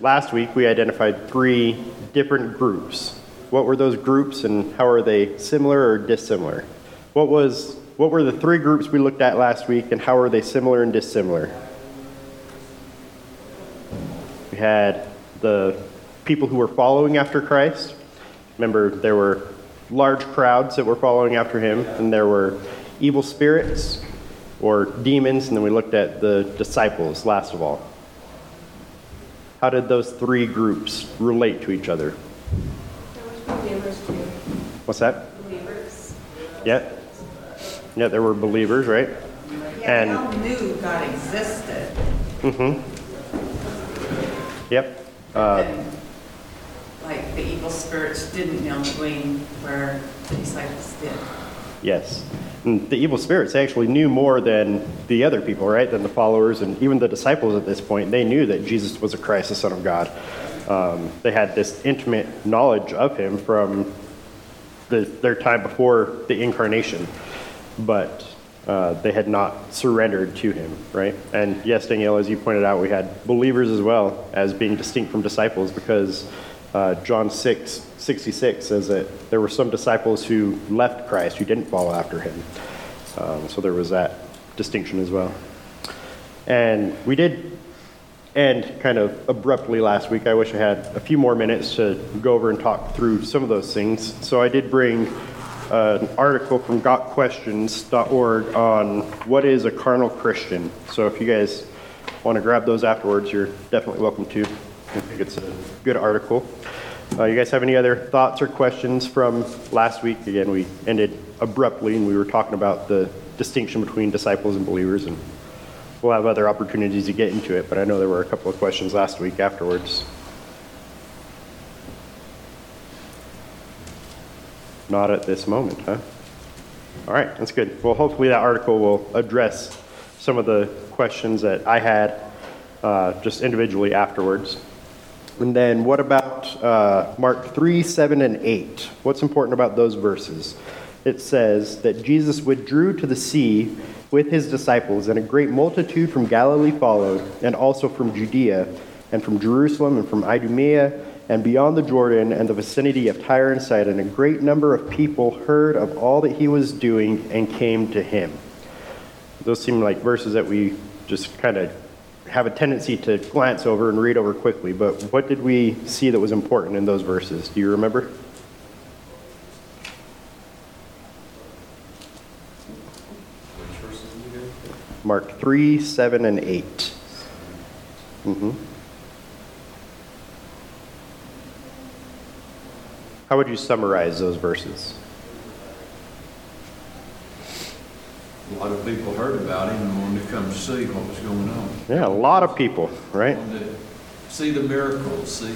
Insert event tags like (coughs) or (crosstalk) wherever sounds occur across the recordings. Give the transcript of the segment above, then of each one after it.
last week we identified three different groups. What were those groups and how are they similar or dissimilar? What was what were the three groups we looked at last week and how are they similar and dissimilar? We had the people who were following after Christ. Remember, there were large crowds that were following after him, and there were evil spirits or demons, and then we looked at the disciples last of all. How did those three groups relate to each other? There was believers too. What's that? Believers. Yeah. Yeah, there were believers, right? Yeah, And- they all knew God existed. Mm-hmm. Yep. but then, Like, the evil spirits didn't know Dwayne where the disciples did. Yes. And the evil spirits actually knew more than the other people, right? Than the followers and even the disciples at this point. They knew that Jesus was a Christ, the Son of God. Um, they had this intimate knowledge of him from the, their time before the incarnation, but uh, they had not surrendered to him, right? And yes, Danielle, as you pointed out, we had believers as well as being distinct from disciples because uh, John 6 66 says that there were some disciples who left Christ, who didn't follow after him. Um, so there was that distinction as well. And we did end kind of abruptly last week. I wish I had a few more minutes to go over and talk through some of those things. So I did bring uh, an article from gotquestions.org on what is a carnal Christian. So if you guys want to grab those afterwards, you're definitely welcome to. I think it's a good article. Uh, you guys have any other thoughts or questions from last week? Again, we ended abruptly and we were talking about the distinction between disciples and believers and we'll have other opportunities to get into it, but I know there were a couple of questions last week afterwards. Not at this moment, huh? All right, that's good. Well, hopefully that article will address some of the questions that I had uh, just individually afterwards. And then what about uh, Mark 3, 7, and 8? What's important about those verses? It says that Jesus withdrew to the sea with his disciples, and a great multitude from Galilee followed, and also from Judea, and from Jerusalem, and from Idumea, and beyond the Jordan, and the vicinity of Tyre and Sidon. A great number of people heard of all that he was doing and came to him. Those seem like verses that we just kind of have a tendency to glance over and read over quickly, but what did we see that was important in those verses? Do you remember? Mark 3, 7, and 8. hmm How would you summarize those verses? A lot of people heard about him and wanted to come see what was going on. Yeah, a lot of people, right? Wanted to see the miracles, see.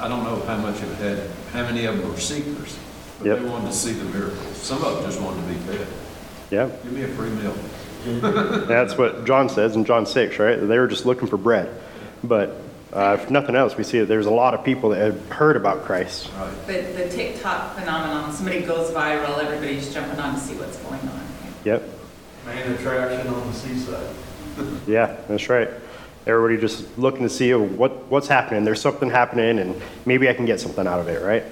I don't know how much of it had, how many of them were seekers, but Yep. they wanted to see the miracles. Some of them just wanted to be fed. Yeah, Give me a free meal. (laughs) that's what John says in John 6, right? They were just looking for bread. But uh, if nothing else, we see that there's a lot of people that had heard about Christ. Right. But the TikTok phenomenon, somebody goes viral, everybody's jumping on to see what's going on. Yep. Main attraction on the seaside. (laughs) Yeah, that's right. Everybody just looking to see what, what's happening. There's something happening, and maybe I can get something out of it, right?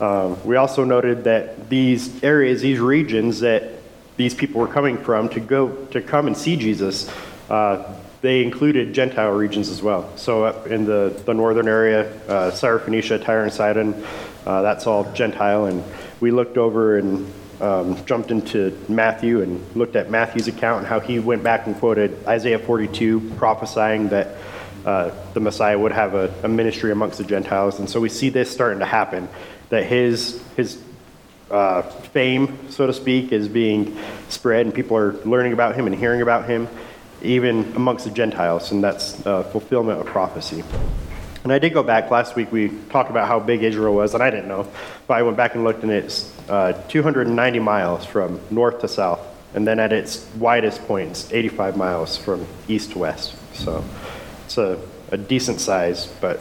Um, we also noted that these areas, these regions that these people were coming from to go to come and see Jesus, uh, they included Gentile regions as well. So up in the, the northern area, uh, Syrophoenicia, Tyre and Sidon, uh, that's all Gentile. And we looked over and um, jumped into Matthew and looked at Matthew's account and how he went back and quoted Isaiah 42, prophesying that uh, the Messiah would have a, a ministry amongst the Gentiles. And so we see this starting to happen, that his, his uh, fame, so to speak, is being spread, and people are learning about him and hearing about him, even amongst the Gentiles, and that's uh, fulfillment of prophecy. And I did go back last week. We talked about how big Israel was, and I didn't know, but I went back and looked, and it's uh, 290 miles from north to south, and then at its widest point, it's 85 miles from east to west. So it's a, a decent size, but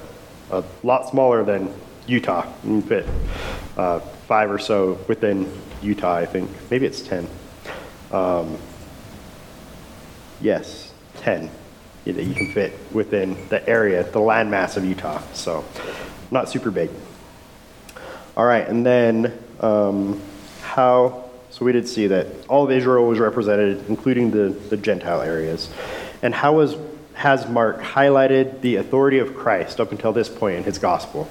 a lot smaller than Utah. You can fit uh, five or so within Utah, I think. Maybe it's 10. Um, yes, 10. Know, you can fit within the area, the landmass of Utah. So, not super big. All right, and then um, how? So we did see that all of Israel was represented, including the, the Gentile areas. And how was has Mark highlighted the authority of Christ up until this point in his gospel?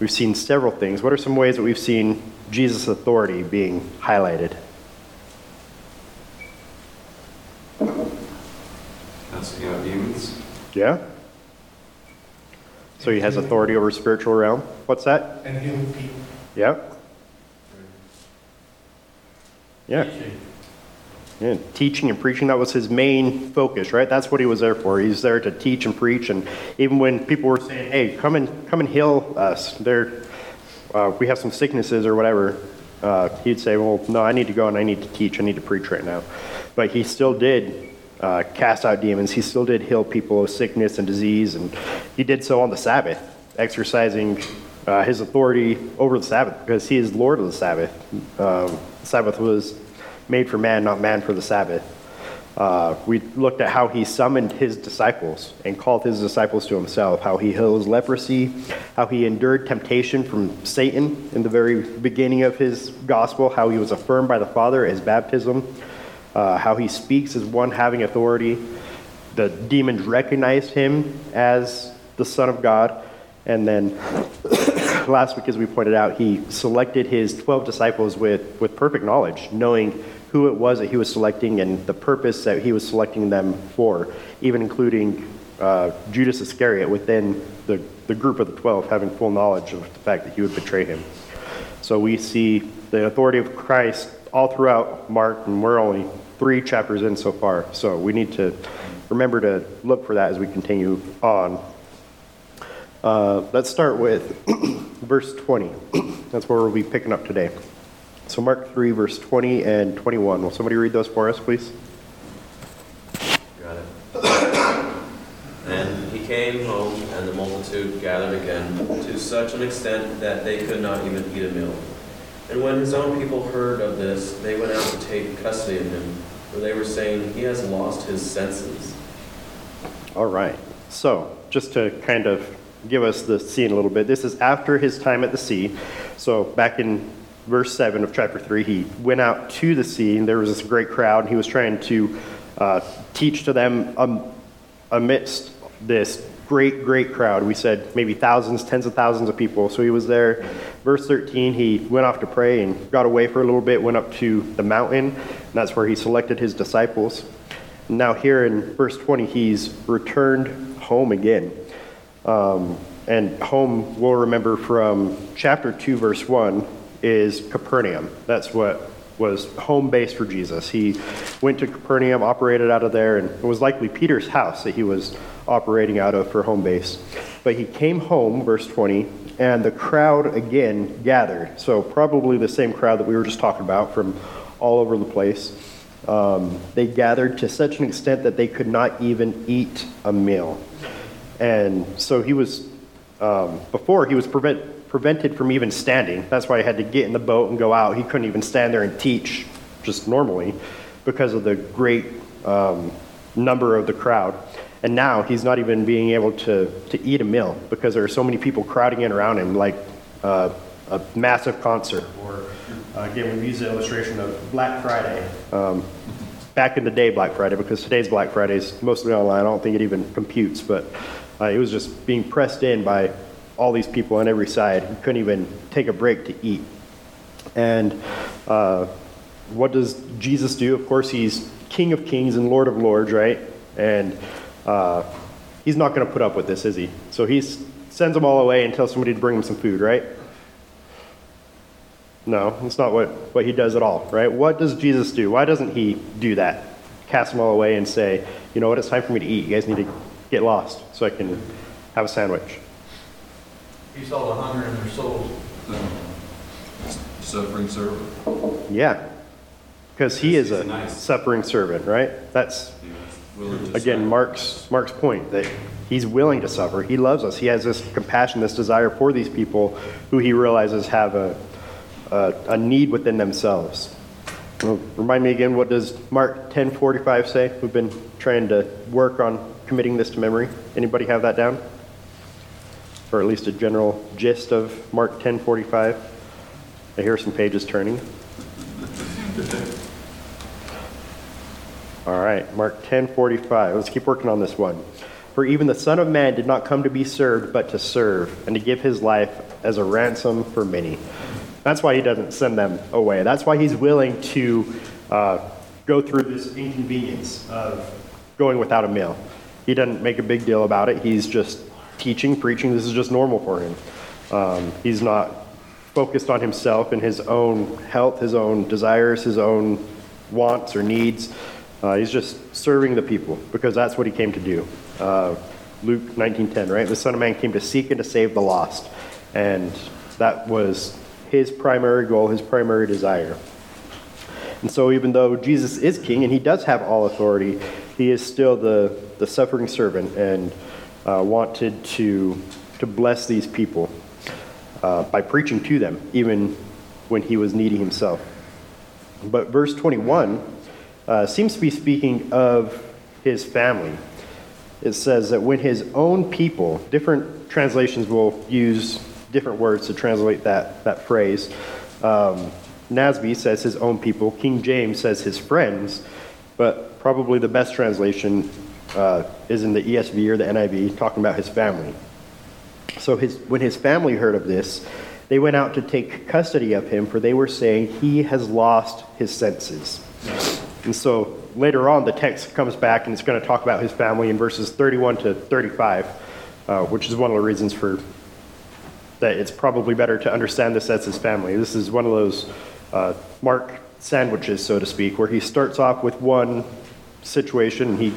We've seen several things. What are some ways that we've seen Jesus' authority being highlighted? Casting out demons. Yeah. So he has authority over spiritual realm. What's that? And healing people. Yeah. Yeah. Yeah, teaching and preaching, that was his main focus, right? That's what he was there for. He's there to teach and preach. And even when people were saying, hey, come and, come and heal us, there, uh, we have some sicknesses or whatever, uh, he'd say, well, no, I need to go and I need to teach. I need to preach right now. But he still did uh, cast out demons. He still did heal people of sickness and disease. And he did so on the Sabbath, exercising uh, his authority over the Sabbath because he is Lord of the Sabbath. Um, the Sabbath was made for man, not man for the Sabbath. Uh, we looked at how he summoned his disciples and called his disciples to himself, how he heals leprosy, how he endured temptation from Satan in the very beginning of his gospel, how he was affirmed by the Father at his baptism, uh, how he speaks as one having authority. The demons recognized him as the Son of God. And then (coughs) last week, as we pointed out, he selected his 12 disciples with, with perfect knowledge, knowing who it was that he was selecting and the purpose that he was selecting them for, even including uh, Judas Iscariot within the, the group of the 12, having full knowledge of the fact that he would betray him. So we see the authority of Christ all throughout Mark, and we're only three chapters in so far. So we need to remember to look for that as we continue on. Uh, let's start with (clears throat) verse 20. (clears throat) That's where we'll be picking up today. So, Mark 3, verse 20 and 21. Will somebody read those for us, please? Got it. (coughs) And he came home, and the multitude gathered again, to such an extent that they could not even eat a meal. And when his own people heard of this, they went out to take custody of him, for they were saying, He has lost his senses. All right. So, just to kind of give us the scene a little bit, this is after his time at the sea. So, back in verse 7 of chapter 3, he went out to the sea, and there was this great crowd, and he was trying to uh, teach to them um, amidst this great, great crowd. We said maybe thousands, tens of thousands of people. So he was there. Verse 13, he went off to pray and got away for a little bit, went up to the mountain, and that's where he selected his disciples. Now, here in verse 20, he's returned home again. Um, and home, we'll remember from chapter 2, verse 1, is Capernaum. That's what was home base for Jesus. He went to Capernaum, operated out of there, and it was likely Peter's house that he was operating out of for home base. But he came home, verse 20, and the crowd again gathered. So, probably the same crowd that we were just talking about from all over the place. Um, they gathered to such an extent that they could not even eat a meal. And so he was, um, before, he was prevent, prevented from even standing. That's why he had to get in the boat and go out. He couldn't even stand there and teach just normally because of the great um, number of the crowd. And now he's not even being able to, to eat a meal because there are so many people crowding in around him, like uh, a massive concert. Or uh, again, we use the illustration of Black Friday. Um, back in the day, Black Friday, because today's Black Friday is mostly online. I don't think it even computes, but uh, it was just being pressed in by all these people on every side. You couldn't even take a break to eat. And uh, what does Jesus do? Of course, he's King of Kings and Lord of Lords, right? And uh, he's not going to put up with this, is he? So he sends them all away and tells somebody to bring him some food, right? No, that's not what, what he does at all, right? What does Jesus do? Why doesn't he do that? Cast them all away and say, you know what, it's time for me to eat. You guys need to get lost so I can have a sandwich. He saw the hunger in their souls. Suffering servant. Yeah, because he is a nice. suffering servant, right? That's, He was willing to again. Mark's, Mark's point that he's willing to suffer. He loves us. He has this compassion, this desire for these people who he realizes have a, a, a need within themselves. Remind me again, what does Mark 10:45 say? We've been trying to work on committing this to memory. Anybody have that down? Or at least a general gist of Mark 10:45? I hear some pages turning. (laughs) All right, Mark 10:45. Let's keep working on this one. For even the Son of Man did not come to be served, but to serve, and to give his life as a ransom for many. That's why he doesn't send them away. That's why he's willing to uh, go through this inconvenience of going without a meal. He doesn't make a big deal about it. He's just teaching, preaching. This is just normal for him. Um, he's not focused on himself and his own health, his own desires, his own wants or needs. Uh, he's just serving the people because that's what he came to do. Uh, Luke 19:10, right? The Son of Man came to seek and to save the lost, and that was his primary goal, his primary desire. And so, even though Jesus is king and he does have all authority, he is still the, the suffering servant and uh, wanted to, to bless these people uh, by preaching to them, even when he was needy himself. But verse 21 uh, seems to be speaking of his family. It says that when his own people, different translations will use different words to translate that, that phrase. Um, Nasby says his own people, King James says his friends, but probably the best translation uh, is in the ESV or the NIV, talking about his family. So his, when his family heard of this, they went out to take custody of him, for they were saying, He has lost his senses. And so later on, the text comes back and it's going to talk about his family in verses 31 to 35, uh, which is one of the reasons for that it's probably better to understand this as his family. This is one of those uh, Mark sandwiches, so to speak, where he starts off with one situation and he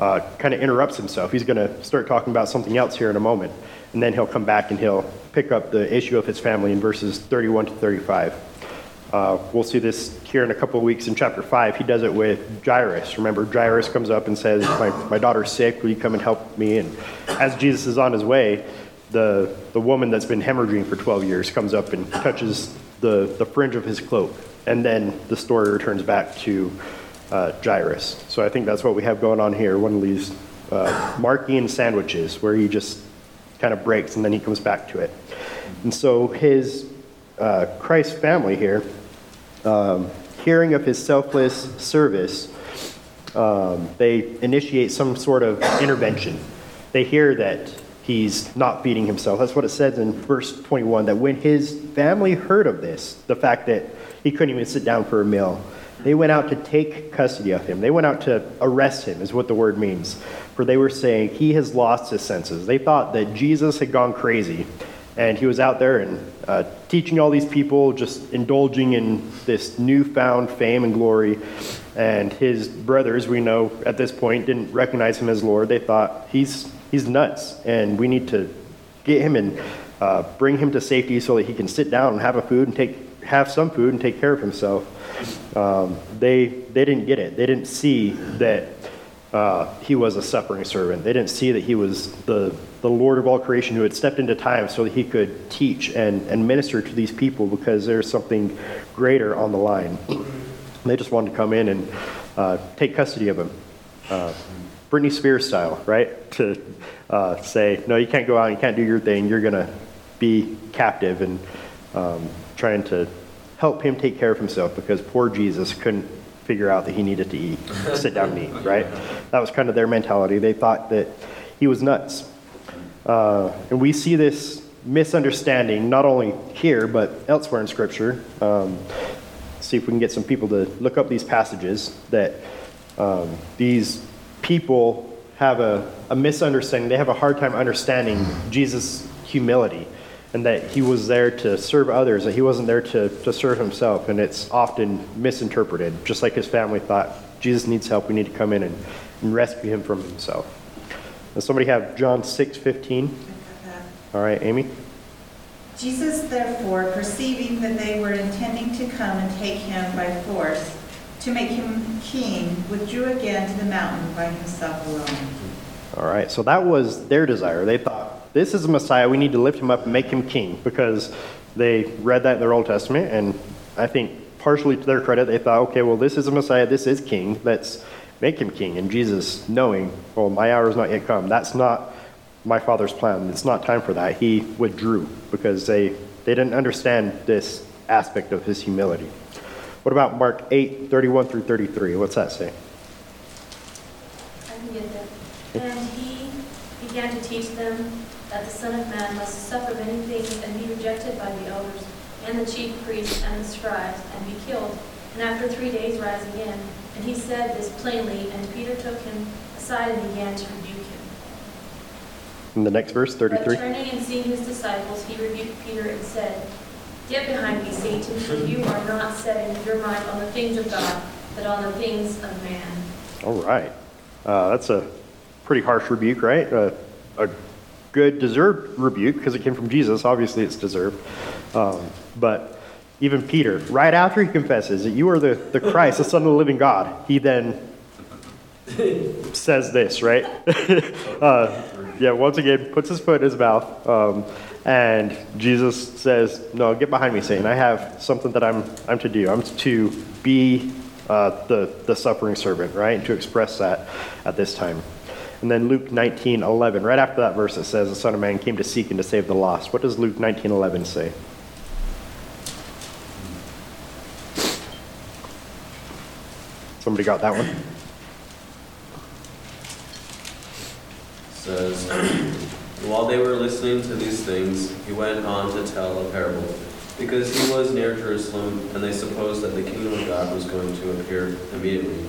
uh, kind of interrupts himself. He's going to start talking about something else here in a moment, and then he'll come back and he'll pick up the issue of his family in verses 31 to 35. Uh, we'll see this here in a couple of weeks in chapter 5. He does it with Jairus. Remember, Jairus comes up and says, My, my daughter's sick. Will you come and help me? And as Jesus is on his way, the, the woman that's been hemorrhaging for 12 years comes up and touches the, the fringe of his cloak. And then the story returns back to uh, Jairus. So I think that's what we have going on here one of these uh, Markian sandwiches where he just kind of breaks and then he comes back to it. And so his uh, Christ family here, um, hearing of his selfless service, um, they initiate some sort of intervention. They hear that he's not feeding himself. That's what it says in verse 21 that when his family heard of this, the fact that he couldn't even sit down for a meal, they went out to take custody of him. They went out to arrest him, is what the word means. For they were saying, He has lost his senses. They thought that Jesus had gone crazy and he was out there and uh, teaching all these people, just indulging in this newfound fame and glory. And his brothers, we know at this point, didn't recognize him as Lord. They thought he's he's nuts, and we need to get him and uh, bring him to safety so that he can sit down and have a food and take have some food and take care of himself. Um, they they didn't get it. They didn't see that uh, he was a suffering servant. They didn't see that he was the, the Lord of all creation who had stepped into time so that he could teach and, and minister to these people because there's something greater on the line. They just wanted to come in and uh, take custody of him. Uh, Britney Spears style, right? To uh, say, no, you can't go out, you can't do your thing, you're going to be captive and um, trying to help him take care of himself because poor Jesus couldn't figure out that he needed to eat, sit down and eat, right? That was kind of their mentality. They thought that he was nuts. Uh, and we see this misunderstanding not only here, but elsewhere in Scripture. Um, see if we can get some people to look up these passages that um, these people have a, a misunderstanding. They have a hard time understanding Jesus' humility and that he was there to serve others, that he wasn't there to, to serve himself. And it's often misinterpreted, just like his family thought Jesus needs help, we need to come in and, and rescue him from himself. Does somebody have John 6 15? All right, Amy? Jesus therefore, perceiving that they were intending to come and take him by force, to make him king, withdrew again to the mountain by himself alone. All right, so that was their desire. They thought, this is a Messiah, we need to lift him up and make him king because they read that in their Old Testament, and I think partially to their credit, they thought, okay, well, this is a Messiah, this is king, let's make him king. And Jesus, knowing, well, my hour is not yet come, that's not my father's plan. It's not time for that. He withdrew because they, they didn't understand this aspect of his humility. What about Mark 8, 31 through 33? What's that say? I can get that. And he began to teach them that the Son of Man must suffer many things and be rejected by the elders and the chief priests and the scribes and be killed, and after three days rise again. And he said this plainly, and Peter took him aside and began to rebuke him. In the next verse, But 33. turning and seeing his disciples, he rebuked Peter and said, Get behind me, Satan, for you are not setting your mind on the things of God, but on the things of man. All right. Uh, that's a pretty harsh rebuke, right? Uh, a good, deserved rebuke because it came from Jesus. Obviously, it's deserved. Um, but even Peter, right after he confesses that you are the, the Christ, the Son of the living God, he then says this, right? (laughs) uh, yeah, once again, puts his foot in his mouth. Um, and Jesus says, No, get behind me, Satan. I have something that I'm, I'm to do. I'm to be uh, the, the suffering servant, right? And to express that at this time. And then Luke 19, 11, right after that verse, it says, The Son of Man came to seek and to save the lost. What does Luke 19, 11 say? Somebody got that one? says, While they were listening to these things, he went on to tell a parable, because he was near Jerusalem, and they supposed that the kingdom of God was going to appear immediately.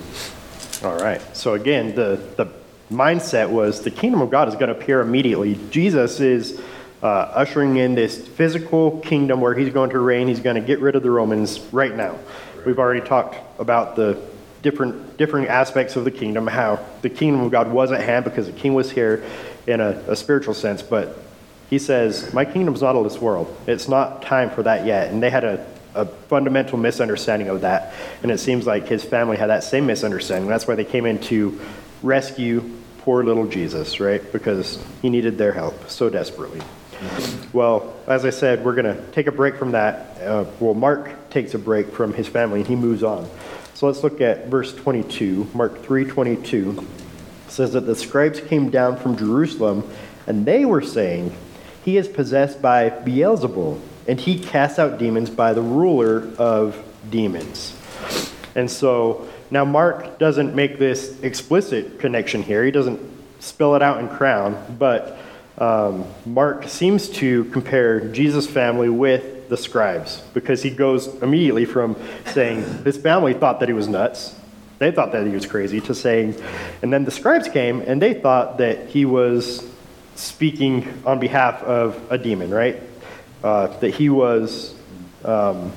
All right. So again, the, the mindset was the kingdom of God is going to appear immediately. Jesus is uh, ushering in this physical kingdom where he's going to reign. He's going to get rid of the Romans right now. We've already talked about the different different aspects of the kingdom, how the kingdom of God was at hand because the king was here in a, a spiritual sense, but he says, My kingdom's not of this world. It's not time for that yet. And they had a, a fundamental misunderstanding of that. And it seems like his family had that same misunderstanding. That's why they came in to rescue poor little Jesus, right? Because he needed their help so desperately. Well, as I said, we're going to take a break from that. Uh, well, Mark takes a break from his family and he moves on. So let's look at verse 22, Mark 3:22 says that the scribes came down from Jerusalem and they were saying, He is possessed by Beelzebul, and he casts out demons by the ruler of demons. And so now Mark doesn't make this explicit connection here. He doesn't spell it out in crown, but um, Mark seems to compare Jesus' family with the scribes because he goes immediately from saying his family thought that he was nuts they thought that he was crazy to saying, and then the scribes came and they thought that he was speaking on behalf of a demon, right? Uh, that he was um,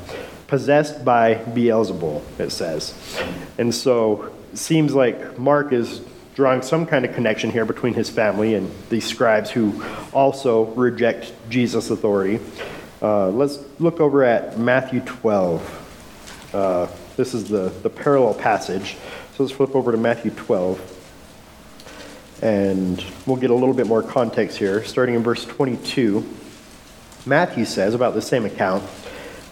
possessed by Beelzebul, it says. And so it seems like Mark is drawing some kind of connection here between his family and these scribes who also reject Jesus' authority. Uh, let's look over at Matthew 12. Uh, this is the, the parallel passage. So let's flip over to Matthew 12. And we'll get a little bit more context here. Starting in verse 22, Matthew says about the same account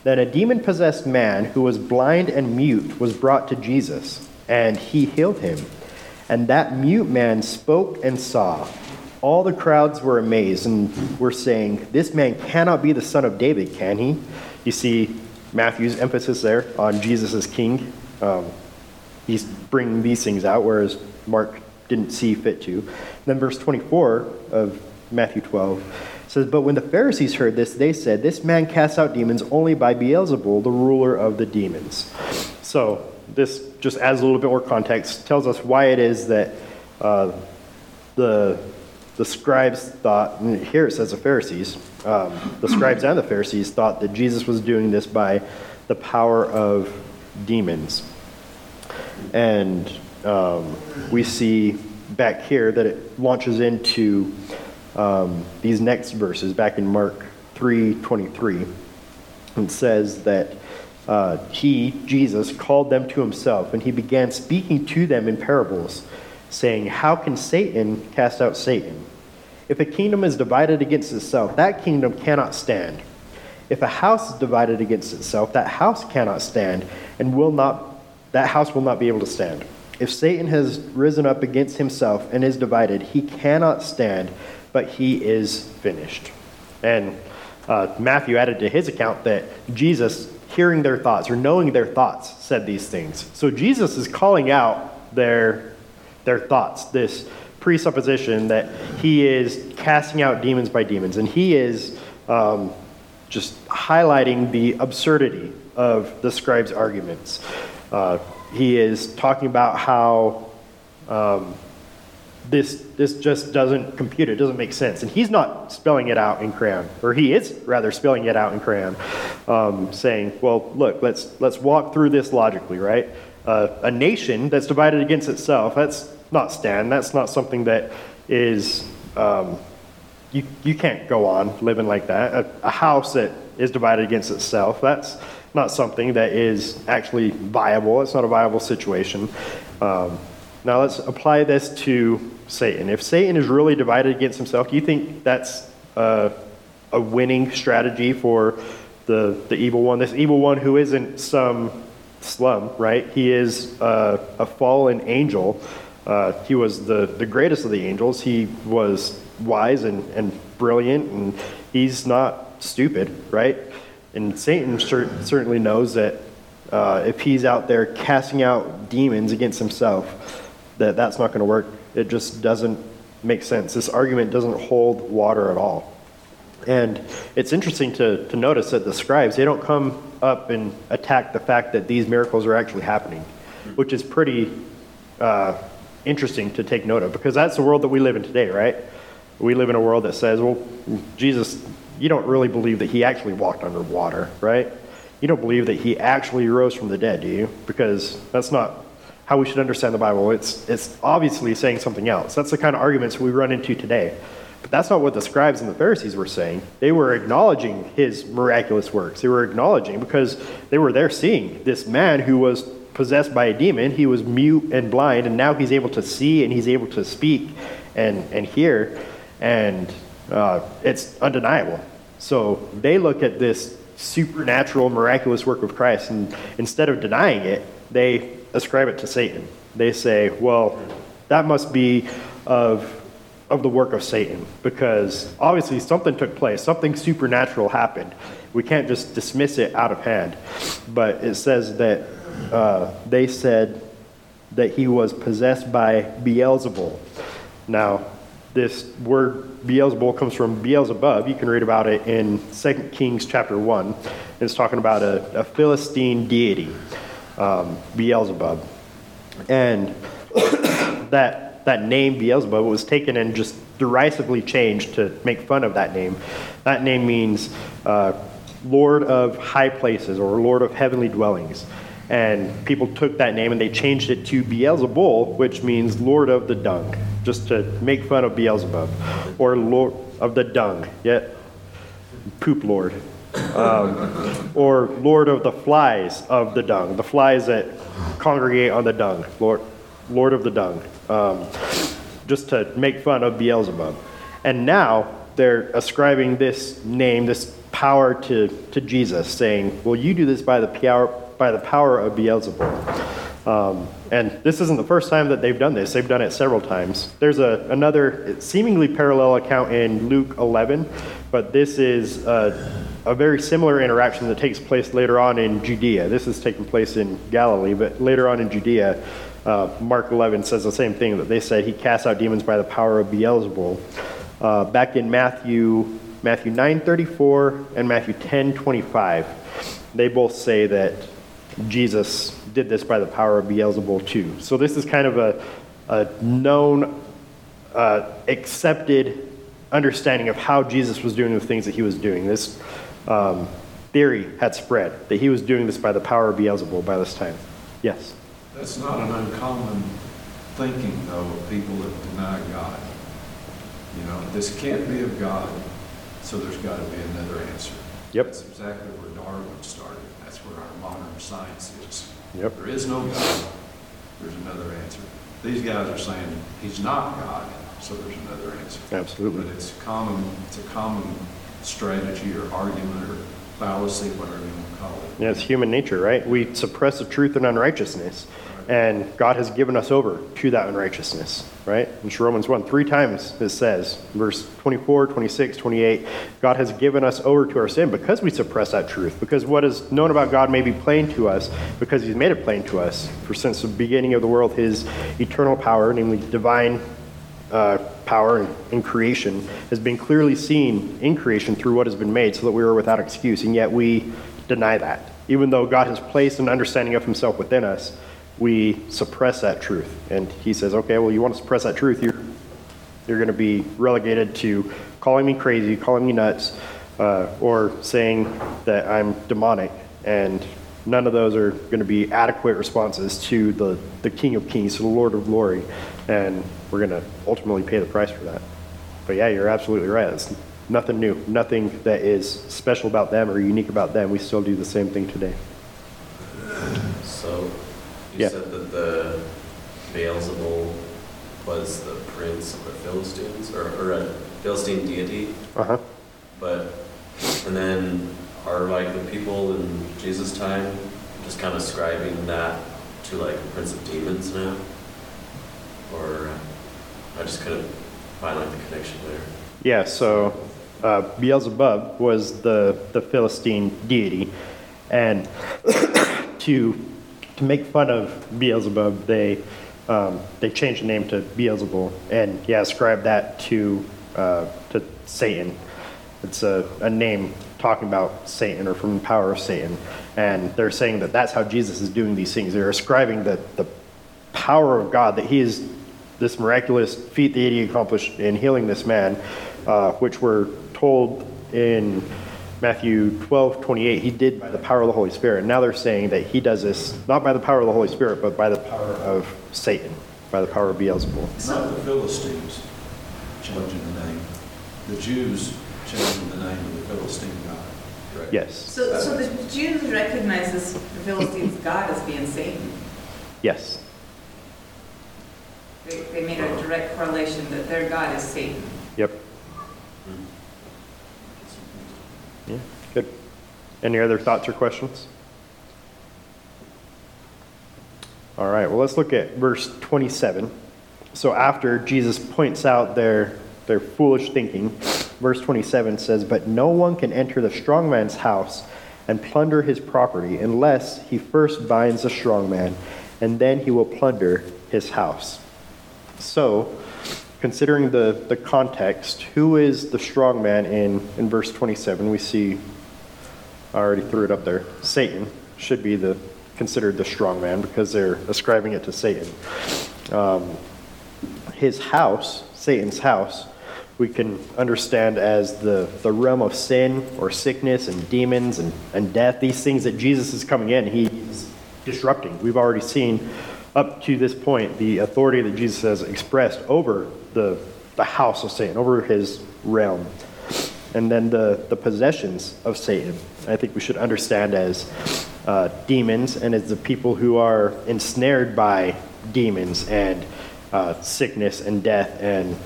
that a demon possessed man who was blind and mute was brought to Jesus, and he healed him. And that mute man spoke and saw. All the crowds were amazed and were saying, This man cannot be the son of David, can he? You see Matthew's emphasis there on Jesus as king. Um, he's bringing these things out, whereas Mark didn't see fit to. Then verse 24 of Matthew 12 says, But when the Pharisees heard this, they said, This man casts out demons only by Beelzebul, the ruler of the demons. So this just adds a little bit more context, tells us why it is that uh, the the scribes thought, and here it says the Pharisees, um, the scribes and the Pharisees thought that Jesus was doing this by the power of demons. And um, we see back here that it launches into um, these next verses back in Mark 3:23. It says that uh, he, Jesus, called them to himself, and he began speaking to them in parables, saying, How can Satan cast out Satan? If a kingdom is divided against itself, that kingdom cannot stand. If a house is divided against itself, that house cannot stand and will not that house will not be able to stand. If Satan has risen up against himself and is divided, he cannot stand, but he is finished. And uh, Matthew added to his account that Jesus, hearing their thoughts or knowing their thoughts, said these things. So Jesus is calling out their, their thoughts, this presupposition that he is casting out demons by demons, and he is um, just highlighting the absurdity of the scribes' arguments. Uh, he is talking about how um, this this just doesn't compute. It doesn't make sense, and he's not spelling it out in crayon, or he is rather spelling it out in crayon, um, saying, "Well, look, let's let's walk through this logically, right? Uh, a nation that's divided against itself, that's not stand. That's not something that is." Um, you, you can't go on living like that. A, a house that is divided against itself, that's not something that is actually viable. It's not a viable situation. Um, now let's apply this to Satan. If Satan is really divided against himself, do you think that's a, a winning strategy for the, the evil one? This evil one who isn't some slum, right? He is uh, a fallen angel. Uh, he was the, the greatest of the angels. He was wise and, and brilliant, and he's not stupid, right? And Satan cer- certainly knows that uh, if he's out there casting out demons against himself, that that's not going to work. It just doesn't make sense. This argument doesn't hold water at all. And it's interesting to, to notice that the scribes, they don't come up and attack the fact that these miracles are actually happening, which is pretty uh, interesting to take note of because that's the world that we live in today, right? We live in a world that says, well, Jesus, you don't really believe that he actually walked under water, right? You don't believe that he actually rose from the dead, do you? Because that's not how we should understand the Bible. It's, it's obviously saying something else. That's the kind of arguments we run into today. But that's not what the scribes and the Pharisees were saying. They were acknowledging his miraculous works. They were acknowledging because they were there seeing this man who was possessed by a demon. He was mute and blind, and now he's able to see and he's able to speak and, and hear. And uh, it's undeniable. So they look at this supernatural, miraculous work of Christ, and instead of denying it, they ascribe it to Satan. They say, well, that must be of, of the work of Satan, because obviously something took place, something supernatural happened. We can't just dismiss it out of hand. But it says that uh, they said that he was possessed by Beelzebul. Now, this word Beelzebul comes from Beelzebub. You can read about it in 2 Kings chapter 1. It's talking about a, a Philistine deity, um, Beelzebub. And (coughs) that, that name Beelzebub was taken and just derisively changed to make fun of that name. That name means uh, Lord of high places or Lord of heavenly dwellings. And people took that name and they changed it to Beelzebul, which means Lord of the dung, just to make fun of Beelzebub, or Lord of the dung, yet poop lord, um, or Lord of the flies of the dung, the flies that congregate on the dung, Lord, Lord of the dung, um, just to make fun of Beelzebub. And now they're ascribing this name, this power to, to Jesus, saying, Well, you do this by the power by the power of Beelzebub. Um, and this isn't the first time that they've done this. They've done it several times. There's a, another seemingly parallel account in Luke 11, but this is a, a very similar interaction that takes place later on in Judea. This is taking place in Galilee, but later on in Judea, uh, Mark 11 says the same thing that they said he casts out demons by the power of Beelzebul. Uh, back in Matthew Matthew 9:34 and Matthew 10:25, they both say that Jesus did this by the power of Beelzebul too. So this is kind of a, a known, uh, accepted understanding of how Jesus was doing the things that he was doing. This um, theory had spread that he was doing this by the power of Beelzebul by this time. Yes. That's not an uncommon thinking, though, of people that deny God. You know, this can't be of God, so there's got to be another answer. Yep. That's exactly where Darwin started. Our modern science is. Yep. There is no God, there's another answer. These guys are saying he's not God, so there's another answer. Absolutely. But it's common, it's a common strategy or argument or fallacy, whatever you want to call it. Yeah, it's human nature, right? We suppress the truth and unrighteousness. And God has given us over to that unrighteousness, right? In Romans 1, three times it says, verse 24, 26, 28, God has given us over to our sin because we suppress that truth. Because what is known about God may be plain to us because He's made it plain to us. For since the beginning of the world, His eternal power, namely divine uh, power in, in creation, has been clearly seen in creation through what has been made, so that we are without excuse. And yet we deny that. Even though God has placed an understanding of Himself within us, we suppress that truth. And He says, okay, well, you want to suppress that truth, you're, you're going to be relegated to calling me crazy, calling me nuts, uh, or saying that I'm demonic. And none of those are going to be adequate responses to the, the King of Kings, to the Lord of Glory. And we're going to ultimately pay the price for that. But yeah, you're absolutely right. It's nothing new, nothing that is special about them or unique about them. We still do the same thing today. You Yeah. said that the Beelzebul was the prince of the Philistines, or, or a Philistine deity, Uh huh. but, and then are like the people in Jesus' time just kind of ascribing that to like the prince of demons now? Or, I just couldn't find like the connection there. Yeah, so uh, Beelzebub was the, the Philistine deity. And (coughs) to, to make fun of Beelzebub, they, um, they changed the name to Beelzebul and yeah, ascribed that to, uh, to Satan. It's a, a name talking about Satan or from the power of Satan. And they're saying that that's how Jesus is doing these things. They're ascribing the, the power of God, that he is this miraculous feat that he accomplished in healing this man, uh, which we're told in Matthew 12, 28, he did by the power of the Holy Spirit. Now they're saying that he does this not by the power of the Holy Spirit, but by the power of Satan, by the power of Beelzebul. Not the Philistines changing the name. The Jews changing the name of the Philistine god. correct? Yes, So, so the Jews recognize this the Philistines' god as being Satan. yes, They, they made a direct correlation that their god is Satan. Yeah, good. Any other thoughts or questions? All right, well, let's look at verse 27. So after Jesus points out their, their foolish thinking, verse 27 says, But no one can enter the strong man's house and plunder his property unless he first binds the strong man, and then he will plunder his house. So, considering the, the context, who is the strong man in, in verse 27? We see, I already threw it up there, Satan should be the considered the strong man because they're ascribing it to Satan. Um, his house, Satan's house, we can understand as the, the realm of sin or sickness and demons and, and death, these things that Jesus is coming in, he's disrupting. We've already seen up to this point the authority that Jesus has expressed over the, the house of Satan, over his realm. And then the, the possessions of Satan, I think we should understand as uh, demons and as the people who are ensnared by demons and uh, sickness and death and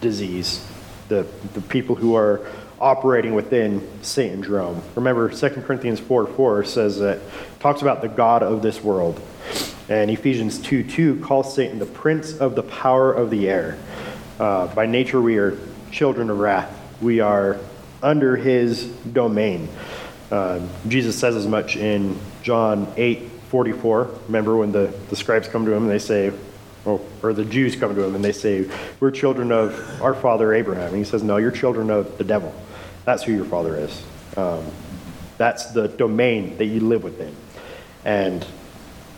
disease. The, the people who are operating within Satan's realm. Remember, 2 Corinthians 4 4 says that, talks about the God of this world. And Ephesians 2 2 calls Satan the prince of the power of the air. Uh, by nature, we are children of wrath. We are under his domain. Uh, Jesus says as much in John 8 44. Remember when the, the scribes come to him and they say, oh, or the Jews come to him and they say, We're children of our father Abraham. And he says, No, you're children of the devil. That's who your father is. Um, that's the domain that you live within. And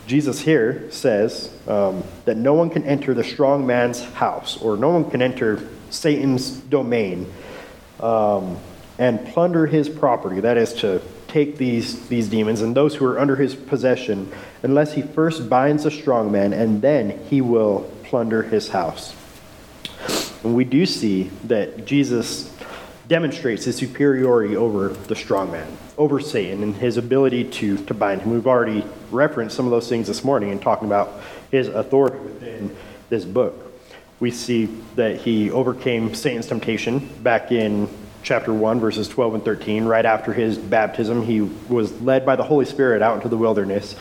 Jesus here says um, that no one can enter the strong man's house, or no one can enter Satan's domain um, and plunder his property. That is to take these, these demons and those who are under his possession, unless he first binds the strong man, and then he will plunder his house. And we do see that Jesus demonstrates his superiority over the strong man, over Satan, and his ability to, to bind him. We've already referenced some of those things this morning in talking about his authority within this book. We see that he overcame Satan's temptation back in chapter 1, verses 12 and 13. Right after his baptism, he was led by the Holy Spirit out into the wilderness,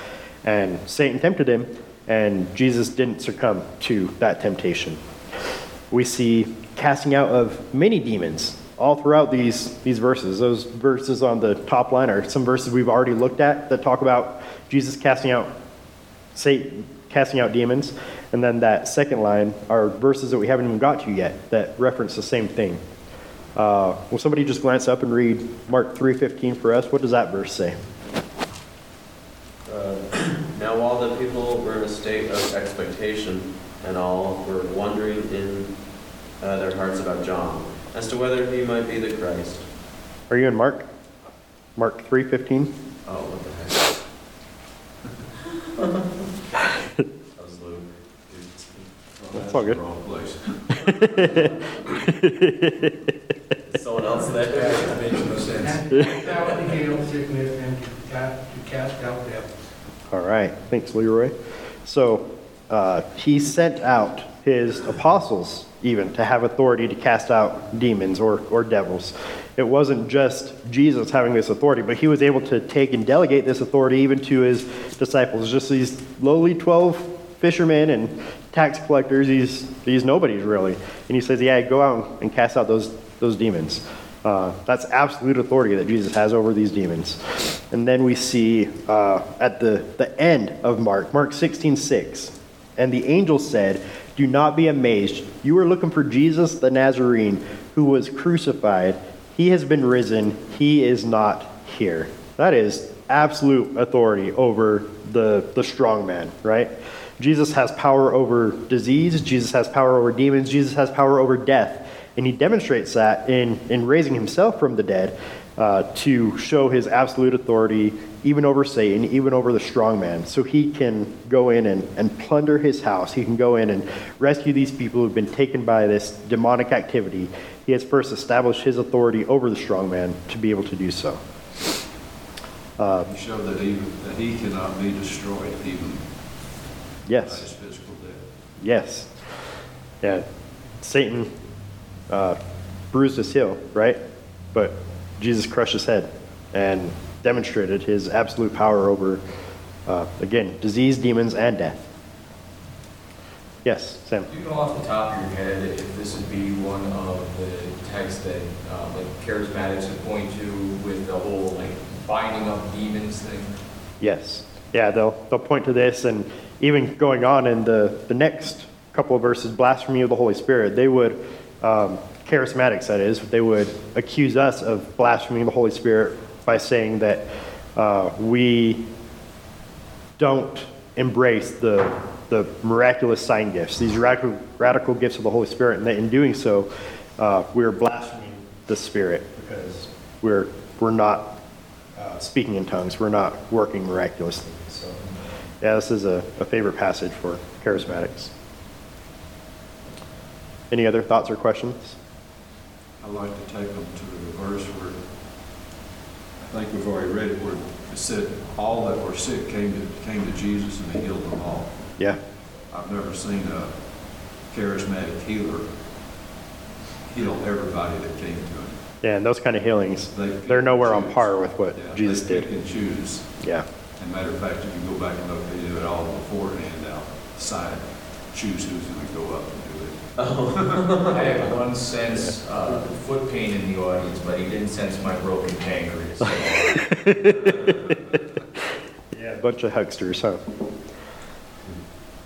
and Satan tempted him, and Jesus didn't succumb to that temptation. We see casting out of many demons all throughout these, these verses. Those verses on the top line are some verses we've already looked at that talk about Jesus casting out Satan, casting out demons. And then that second line are verses that we haven't even got to yet that reference the same thing. Uh, will somebody just glance up and read Mark 3.15 for us? What does that verse say? Uh, Now while the people were in a state of expectation, and all were wondering in uh, their hearts about John, as to whether he might be the Christ. Are you in Mark? Mark 3.15? Oh, what the heck? (laughs) That was Luke. That's all good. Wrong place. (laughs) Someone else there? That makes no sense. Cast out the hail sickness and to cast, to cast out devils. All right. Thanks, Leroy. So uh, he sent out his apostles even to have authority to cast out demons or, or devils. It wasn't just Jesus having this authority, but he was able to take and delegate this authority even to his disciples. Just these lowly 12 fishermen and tax collectors, these, these nobodies really. And he says, Yeah, go out and cast out those, those demons. Uh, that's absolute authority that Jesus has over these demons. And then we see uh, at the, the end of Mark, Mark 16 6, and the angel said, Do not be amazed. You are looking for Jesus the Nazarene who was crucified. He has been risen. He is not here. That is absolute authority over the, the strong man, right? Jesus has power over disease. Jesus has power over demons. Jesus has power over death. And he demonstrates that in, in raising himself from the dead uh, to show his absolute authority even over Satan, even over the strong man. So he can go in and, and plunder his house. He can go in and rescue these people who've been taken by this demonic activity. He has first established his authority over the strong man to be able to do so. Uh, show that even, that he cannot be destroyed even by yes. his physical death. Yes. Yeah. Satan uh, bruised his heel, right? But Jesus crushed his head and demonstrated his absolute power over, uh, again, disease, demons, and death. Yes, Sam. Do you know off the top of your head if this would be one of the texts that, uh, like charismatics would point to with the whole, like, binding up demons thing? Yes. Yeah, they'll, they'll point to this, and even going on in the, the next couple of verses, blasphemy of the Holy Spirit, they would, um, charismatics that is, they would accuse us of blaspheming the Holy Spirit by saying that uh, we don't embrace the, the miraculous sign gifts, these radical, radical gifts of the Holy Spirit, and that in doing so, uh, we're blaspheming the Spirit because we're, we're not uh, speaking in tongues, we're not working miraculously. So, yeah, this is a, a favorite passage for charismatics. Any other thoughts or questions? I'd like to take them to the verse where, I think we've already read it, where it said, all that were sick came to, came to Jesus and he healed them all. Yeah, I've never seen a charismatic healer heal everybody that came to him. yeah, and those kind of healings, They and nowhere on par with what Yeah, Jesus they did. pick and choose. Yeah, And matter of fact, if you go back and look, they do it all beforehand outside, choose who's going to go up and do it. I had one sense, uh, foot pain in the audience, but he didn't sense my broken pancreas. (laughs) yeah, a bunch of hucksters, huh?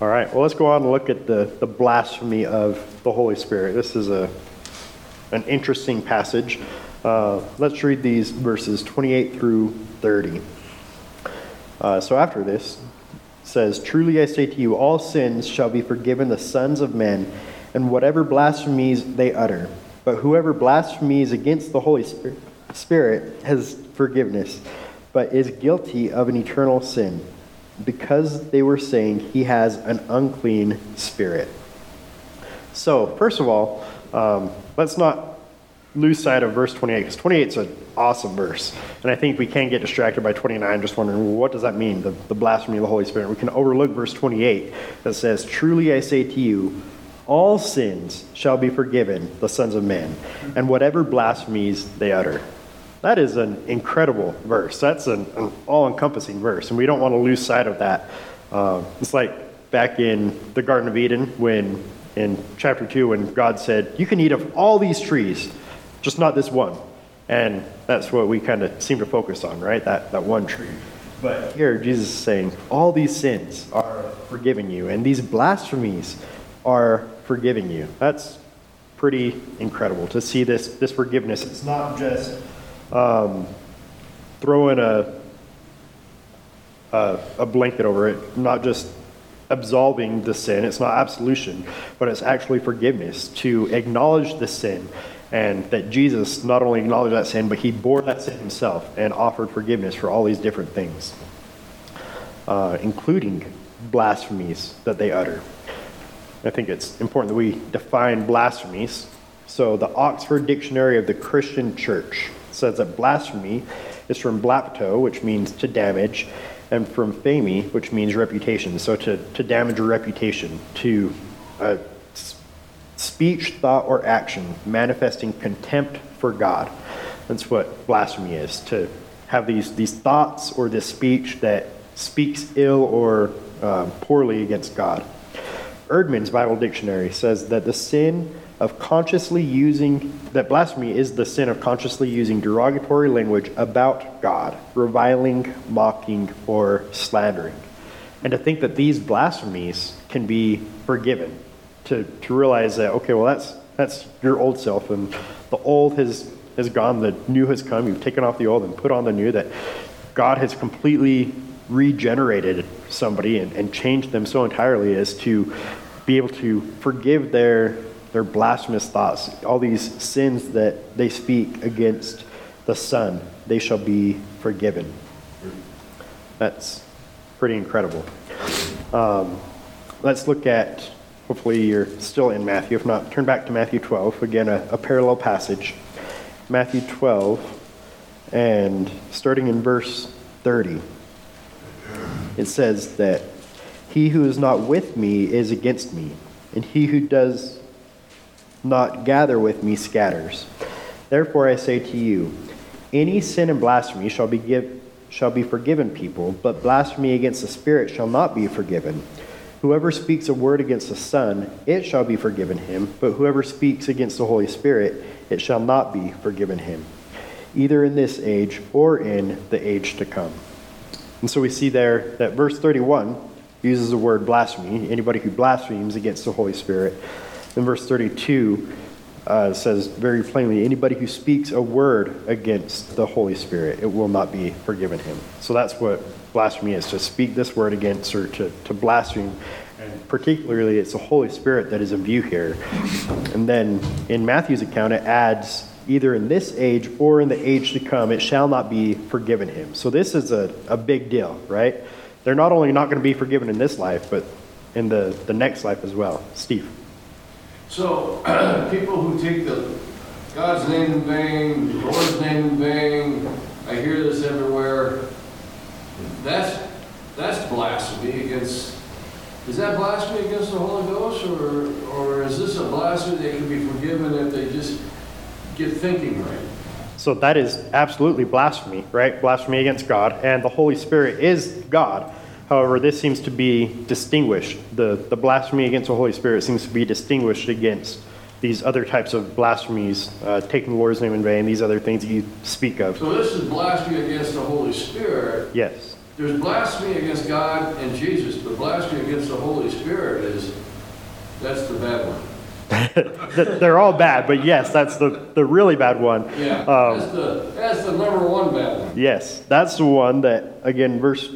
All right, well, let's go on and look at the, the blasphemy of the Holy Spirit. This is a, an interesting passage. Uh, let's read these verses 28 through 30. Uh, so after this, says, Truly I say to you, all sins shall be forgiven the sons of men, and whatever blasphemies they utter. But whoever blasphemies against the Holy Spirit, has forgiveness, but is guilty of an eternal sin, because they were saying he has an unclean spirit. So, first of all, um, let's not lose sight of verse 28, because 28 is an awesome verse. And I think we can get distracted by 29, just wondering, well, what does that mean, the, the blasphemy of the Holy Spirit? We can overlook verse 28 that says, Truly I say to you, all sins shall be forgiven the sons of men, and whatever blasphemies they utter. That is an incredible verse. That's an, an all encompassing verse, and we don't want to lose sight of that. Um, it's like back in the Garden of Eden when, in chapter 2, when God said, You can eat of all these trees, just not this one. And that's what we kind of seem to focus on, right? That, that one tree. But here, Jesus is saying, All these sins are forgiven you, and these blasphemies are forgiving you. That's pretty incredible to see this, this forgiveness. It's not just um, throwing a, a, a blanket over it, not just absolving the sin, it's not absolution, but it's actually forgiveness to acknowledge the sin and that Jesus not only acknowledged that sin, but he bore that sin himself and offered forgiveness for all these different things, uh, including blasphemies that they utter. I think it's important that we define blasphemies. So, the Oxford Dictionary of the Christian Church says that blasphemy is from blapto, which means to damage, and from phemi, which means reputation. So, to, to damage a reputation, to uh, speech, thought, or action manifesting contempt for God. That's what blasphemy is to have these, these thoughts or this speech that speaks ill or uh, poorly against God. Eerdmans Bible Dictionary says that the sin of consciously using, that blasphemy is the sin of consciously using derogatory language about God, reviling, mocking, or slandering. And to think that these blasphemies can be forgiven to, to realize that, okay, well, that's, that's your old self, and the old has, has gone, the new has come. You've taken off the old and put on the new, that God has completely regenerated somebody and, and changed them so entirely as to be able to forgive their, their blasphemous thoughts, all these sins that they speak against the Son, they shall be forgiven. That's pretty incredible. Um, let's look at Hopefully, you're still in Matthew. If not, turn back to Matthew 12. Again, a, a parallel passage. Matthew 12, and starting in verse 30, it says that he who is not with me is against me, and he who does not gather with me scatters. Therefore, I say to you, any sin and blasphemy shall be, give, shall be forgiven people, but blasphemy against the Spirit shall not be forgiven. Whoever speaks a word against the Son, it shall be forgiven him, but whoever speaks against the Holy Spirit, it shall not be forgiven him, either in this age or in the age to come. And so we see there that verse 31 uses the word blasphemy, anybody who blasphemes against the Holy Spirit. Then verse 32 uh, says very plainly, anybody who speaks a word against the Holy Spirit, it will not be forgiven him. So that's what blasphemy is to speak this word against or to, to blaspheme. And particularly, it's the Holy Spirit that is in view here. And then in Matthew's account, it adds either in this age or in the age to come, it shall not be forgiven him. So this is a, a big deal, right? They're not only not going to be forgiven in this life, but in the, the next life as well. Steve. So, (clears throat) people who take the God's name in vain, the Lord's name in vain, I hear this everywhere. That's, that's blasphemy against, is that blasphemy against the Holy Ghost, or, or is this a blasphemy that can be forgiven if they just get thinking right? So that is absolutely blasphemy, right? Blasphemy against God, and the Holy Spirit is God. However, this seems to be distinguished. The, the blasphemy against the Holy Spirit seems to be distinguished against these other types of blasphemies, uh, taking the Lord's name in vain, these other things that you speak of. So this is blasphemy against the Holy Spirit. Yes. There's blasphemy against God and Jesus, but blasphemy against the Holy Spirit is, that's the bad one. (laughs) They're all bad, but yes, that's the, the really bad one. Yeah, Um, that's the, that's the number one bad one. Yes, that's the one that, again, verse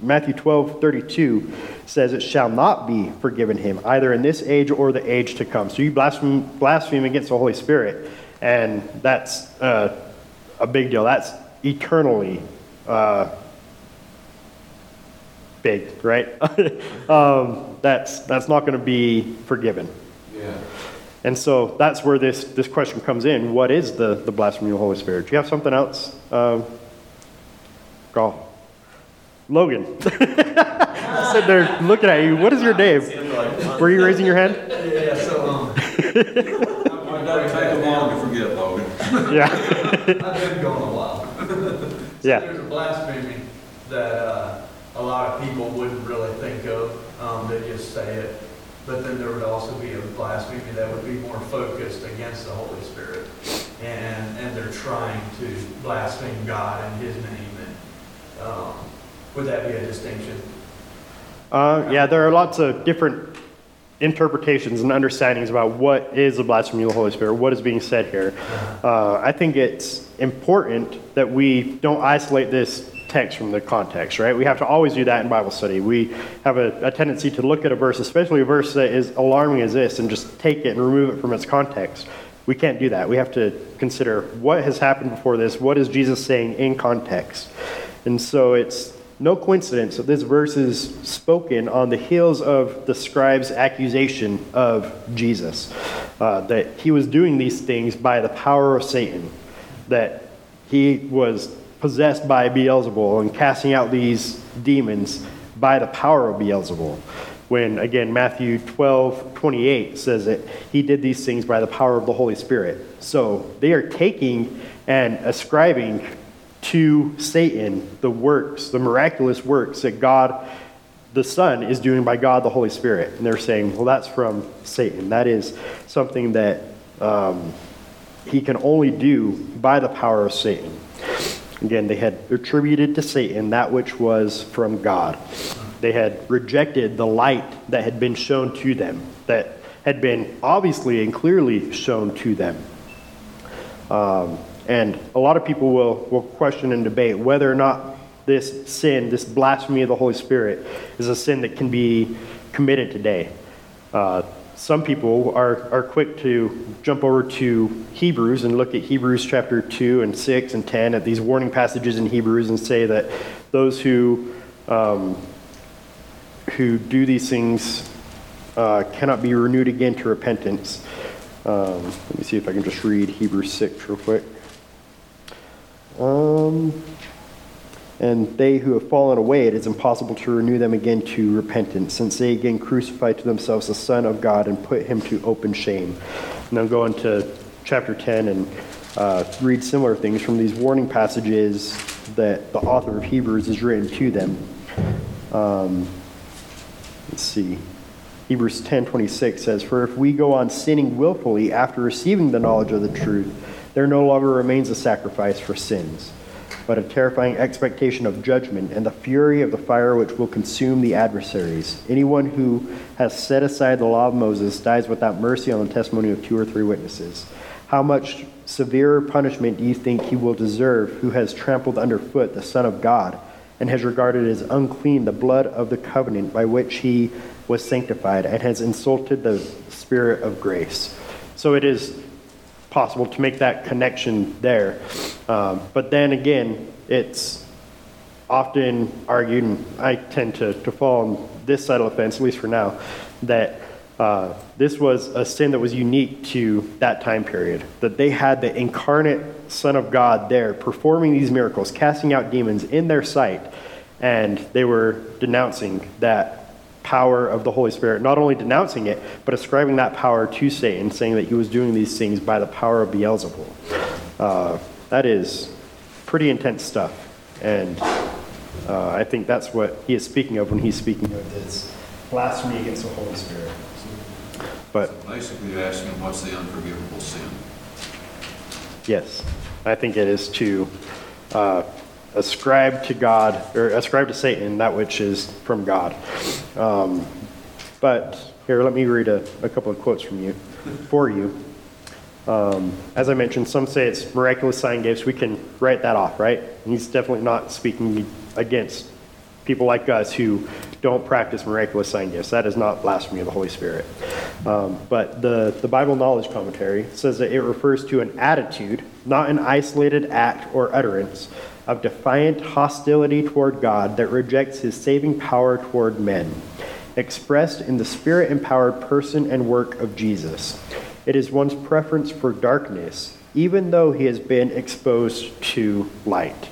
Matthew 12, 32 says, It shall not be forgiven him, either in this age or the age to come. So you blaspheme, blaspheme against the Holy Spirit, and that's uh, a big deal. That's eternally uh, big, right? (laughs) um, that's, that's not going to be forgiven. Yeah. And so that's where this, this question comes in. What is the, the blasphemy of the Holy Spirit? Do you have something else? Um, go. Logan. (laughs) Sit there looking at you. What is your name? Were you raising your hand? Yeah, so (laughs) It doesn't take long to forget, Logan. Yeah, I've been going a while. Yeah. There's a blasphemy that uh, a lot of people wouldn't really think of, um, they just say it. But then there would also be a blasphemy that would be more focused against the Holy Spirit. And, and they're trying to blaspheme God and His name. And um, Would that be a distinction? uh, yeah, there are lots of different interpretations and understandings about what is the blasphemy of the Holy Spirit, what is being said here. Uh, I think it's important that we don't isolate this text from the context, right? We have to always do that in Bible study. We have a, a tendency to look at a verse, especially a verse that is alarming as this, and just take it and remove it from its context. We can't do that. We have to consider what has happened before this, what is Jesus saying in context. And so it's no coincidence that this verse is spoken on the heels of the scribe's accusation of Jesus, uh, that he was doing these things by the power of Satan, that he was possessed by Beelzebul and casting out these demons by the power of Beelzebul. When, again, Matthew 12, 28 says that he did these things by the power of the Holy Spirit. So they are taking and ascribing to Satan the works, the miraculous works that God the Son is doing by God the Holy Spirit. And they're saying, well, that's from Satan. That is something that um, he can only do by the power of Satan. Again, they had attributed to Satan that which was from God. They had rejected the light that had been shown to them, that had been obviously and clearly shown to them. Um, and a lot of people will, will question and debate whether or not this sin, this blasphemy of the Holy Spirit, is a sin that can be committed today. Uh, some people are, are quick to jump over to Hebrews and look at Hebrews chapter 2 and 6 and 10 at these warning passages in Hebrews and say that those who, um, who do these things uh, cannot be renewed again to repentance. Um, let me see if I can just read Hebrews 6 real quick. Um, and they who have fallen away, it is impossible to renew them again to repentance, since they again crucify to themselves the Son of God and put him to open shame. And then go into chapter 10 and uh, read similar things from these warning passages that the author of Hebrews has written to them. Um, let's see. Hebrews 10:26 says, "For if we go on sinning willfully after receiving the knowledge of the truth, there no longer remains a sacrifice for sins, but a terrifying expectation of judgment and the fury of the fire which will consume the adversaries. Anyone who has set aside the law of Moses dies without mercy on the testimony of two or three witnesses. How much severer punishment do you think he will deserve who has trampled underfoot the Son of God and has regarded as unclean the blood of the covenant by which he was sanctified and has insulted the Spirit of grace? So it is possible to make that connection there. Um, but then again, it's often argued, and I tend to, to fall on this side of the fence, at least for now, that uh, this was a sin that was unique to that time period. That they had the incarnate Son of God there performing these miracles, casting out demons in their sight, and they were denouncing that power of the Holy Spirit, not only denouncing it, but ascribing that power to Satan, saying that he was doing these things by the power of Beelzebul. Uh, that is pretty intense stuff. And uh, I think that's what he is speaking of when he's speaking of this blasphemy against the Holy Spirit. But Basically, you're asking what's the unforgivable sin? yes, I think it is to uh, ascribe to God, or ascribe to Satan that which is from God. Um, but here, let me read a, a couple of quotes from you, for you. Um, as I mentioned, some say it's miraculous sign gifts. We can write that off, right? And he's definitely not speaking against people like us who don't practice miraculous sign gifts. That is not blasphemy of the Holy Spirit. Um, but the, the Bible Knowledge Commentary says that it refers to an attitude, not an isolated act or utterance, of defiant hostility toward God that rejects his saving power toward men, expressed in the spirit empowered person and work of Jesus. It is one's preference for darkness, even though he has been exposed to light.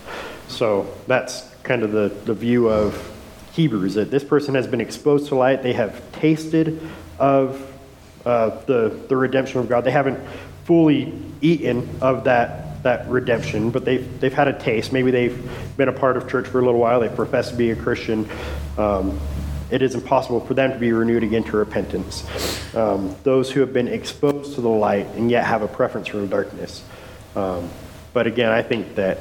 So that's kind of the, the view of Hebrews that this person has been exposed to light, they have tasted of uh, the, the redemption of God. They haven't fully eaten of that, that redemption, but they've, they've had a taste. Maybe they've been a part of church for a little while. They profess to be a Christian. Um, it is impossible for them to be renewed again to repentance. Um, those who have been exposed to the light and yet have a preference for darkness. Um, but again, I think that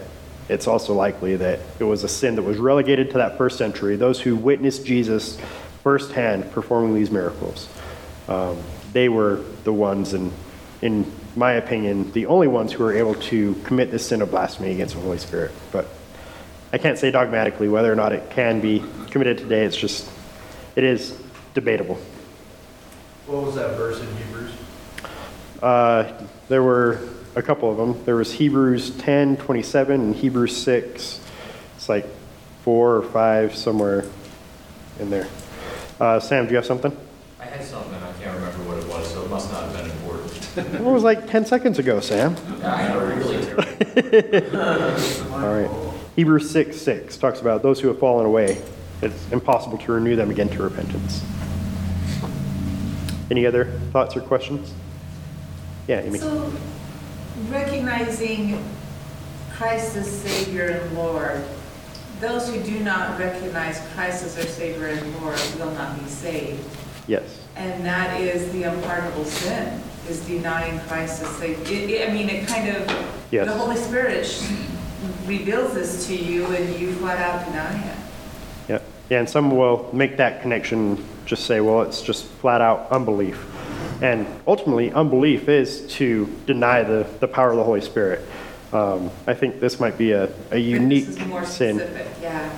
it's also likely that it was a sin that was relegated to that first century. Those who witnessed Jesus firsthand performing these miracles, um, they were the ones, and in my opinion, the only ones who are able to commit this sin of blasphemy against the Holy Spirit. But I can't say dogmatically whether or not it can be committed today. It's just, it is debatable. What was that verse in Hebrews? Uh, there were a couple of them. There was Hebrews 10, 27, and Hebrews 6. It's like four or five, somewhere in there. Uh, Sam, do you have something? I had something, I can't remember what it was, so it must not have been important. It was like 10 seconds ago, Sam. I know, really terrible. All right. Hebrews 6, 6 talks about those who have fallen away. It's impossible to renew them again to repentance. Any other thoughts or questions? Yeah, Amy. So recognizing Christ as Savior and Lord, those who do not recognize Christ as their Savior and Lord will not be saved. Yes. And that is the unpardonable sin, is denying Christ as Savior. It- it- I mean, it kind of, Yes. the Holy Spirit sh- reveals this to you and you flat out deny it. Yeah, yeah, and some will make that connection, just say, well, it's just flat out unbelief. And ultimately, unbelief is to deny the, the power of the Holy Spirit. Um, I think this might be a, a unique This is more sin. specific, yeah.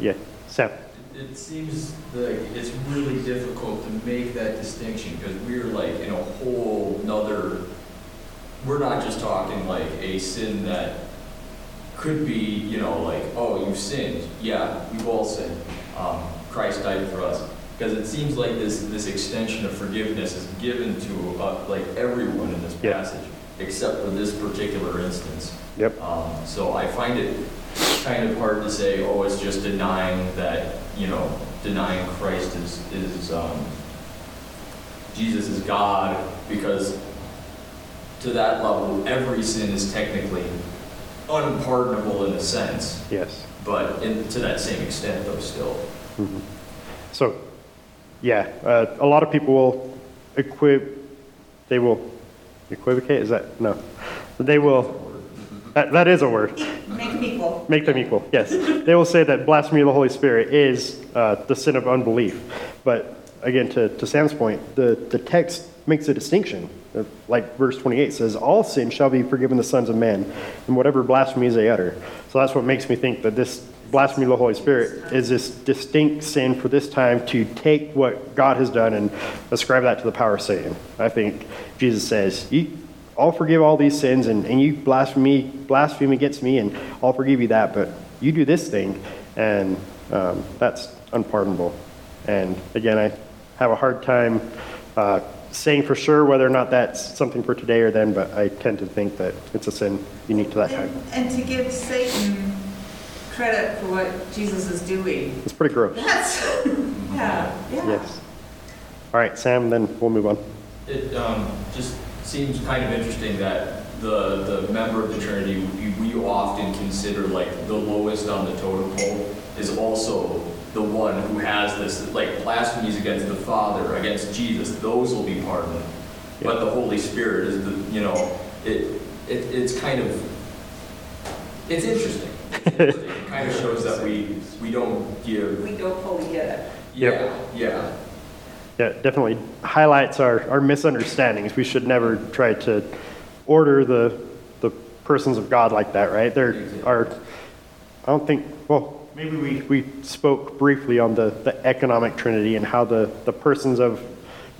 Yeah, Sam. It seems like it's really difficult to make that distinction because we're like in a whole nother, we're not just talking like a sin that could be, you know, like, oh, you've sinned. Yeah, we've all sinned. Um, Christ died for us. Because it seems like this, this extension of forgiveness is given to uh, like everyone in this Yeah. passage, except for this particular instance. Yep. Um, so I find it kind of hard to say, oh, it's just denying that, you know, denying Christ is, is, um, Jesus is God, because to that level, every sin is technically unpardonable in a sense, Yes. but in, to that same extent though still. Mhm. So, yeah, uh, a lot of people will equip, they will equivocate, is that, no. They will, that, that is a word. Make them equal. Make them equal, yes. They will say that blasphemy of the Holy Spirit is uh, the sin of unbelief. But again, to, to Sam's point, the, the text makes a distinction. Uh, Like verse 28 says, All sin shall be forgiven the sons of men, and whatever blasphemies they utter. So that's what makes me think that this blasphemy of the Holy Spirit is this distinct sin for this time to take what God has done and ascribe that to the power of Satan. I think Jesus says, "You- I'll forgive all these sins, and, and you blaspheme, blaspheme against me, and I'll forgive you that, but you do this thing, and um, that's unpardonable. And again, I have a hard time uh, saying for sure whether or not that's something for today or then, but I tend to think that it's a sin unique to that time. And and to give Satan credit for what Jesus is doing. It's pretty gross. That's, (laughs) yeah, yeah. Yes. All right, Sam, then we'll move on. It um, just seems kind of interesting that the, the member of the Trinity we, we often consider like the lowest on the totem pole is also the one who has this, like blasphemies against the Father, against Jesus, those will be pardoned. But the Holy Spirit is the, you know, it, it it's kind of, it's interesting. It's (laughs) interesting. It kind of shows that we, we don't give, We don't fully get it. yeah, yeah. Yeah, it definitely highlights our, our misunderstandings. We should never try to order the, the persons of God like that, right? There are, I don't think, well, maybe we, we spoke briefly on the, the economic Trinity and how the, the persons of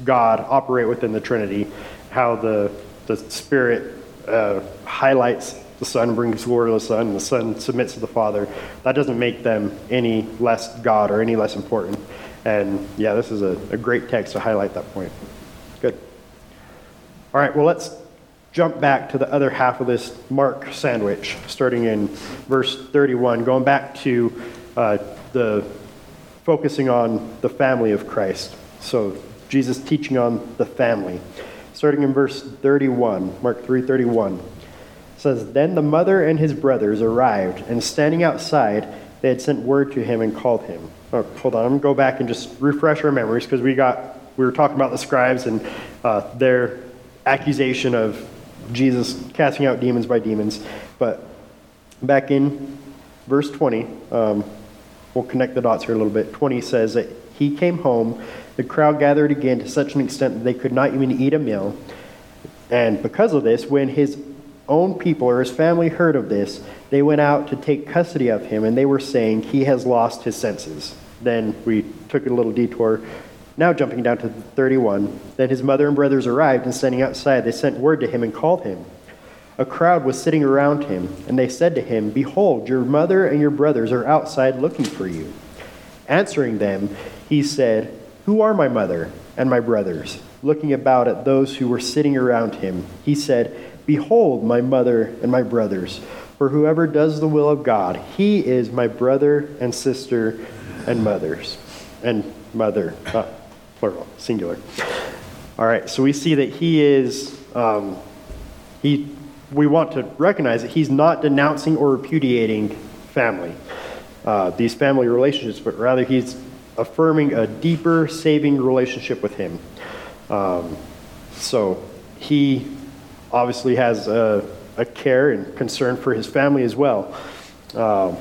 God operate within the Trinity, how the, the Spirit uh, highlights the Son, brings glory to the Son, and the Son submits to the Father. That doesn't make them any less God or any less important. And yeah, this is a, a great text to highlight that point. Good. All right, well, let's jump back to the other half of this Mark sandwich, starting in verse 31, going back to uh, the focusing on the family of Christ. So Jesus teaching on the family. Starting in verse 31, Mark 3:31 says, Then the mother and his brothers arrived, and standing outside, they had sent word to him and called him. Oh, hold on, I'm gonna go back and just refresh our memories because we got we were talking about the scribes and uh, their accusation of Jesus casting out demons by demons. But back in verse 20, um, we'll connect the dots here a little bit. 20 says that he came home, the crowd gathered again to such an extent that they could not even eat a meal. And because of this, when his own people or his family heard of this, they went out to take custody of him, and they were saying, He has lost his senses. Then we took a little detour. Now, jumping down to 31, then his mother and brothers arrived, and standing outside, they sent word to him and called him. A crowd was sitting around him, and they said to him, Behold, your mother and your brothers are outside looking for you. Answering them, he said, Who are my mother and my brothers? Looking about at those who were sitting around him, he said, Behold, my mother and my brothers. For whoever does the will of God, he is my brother and sister and mothers. And mother, not plural, singular. All right, so we see that he is, um, he, we want to recognize that he's not denouncing or repudiating family, uh, these family relationships, but rather he's affirming a deeper, saving relationship with him. Um, so he obviously has a, a, care and concern for his family as well. Um,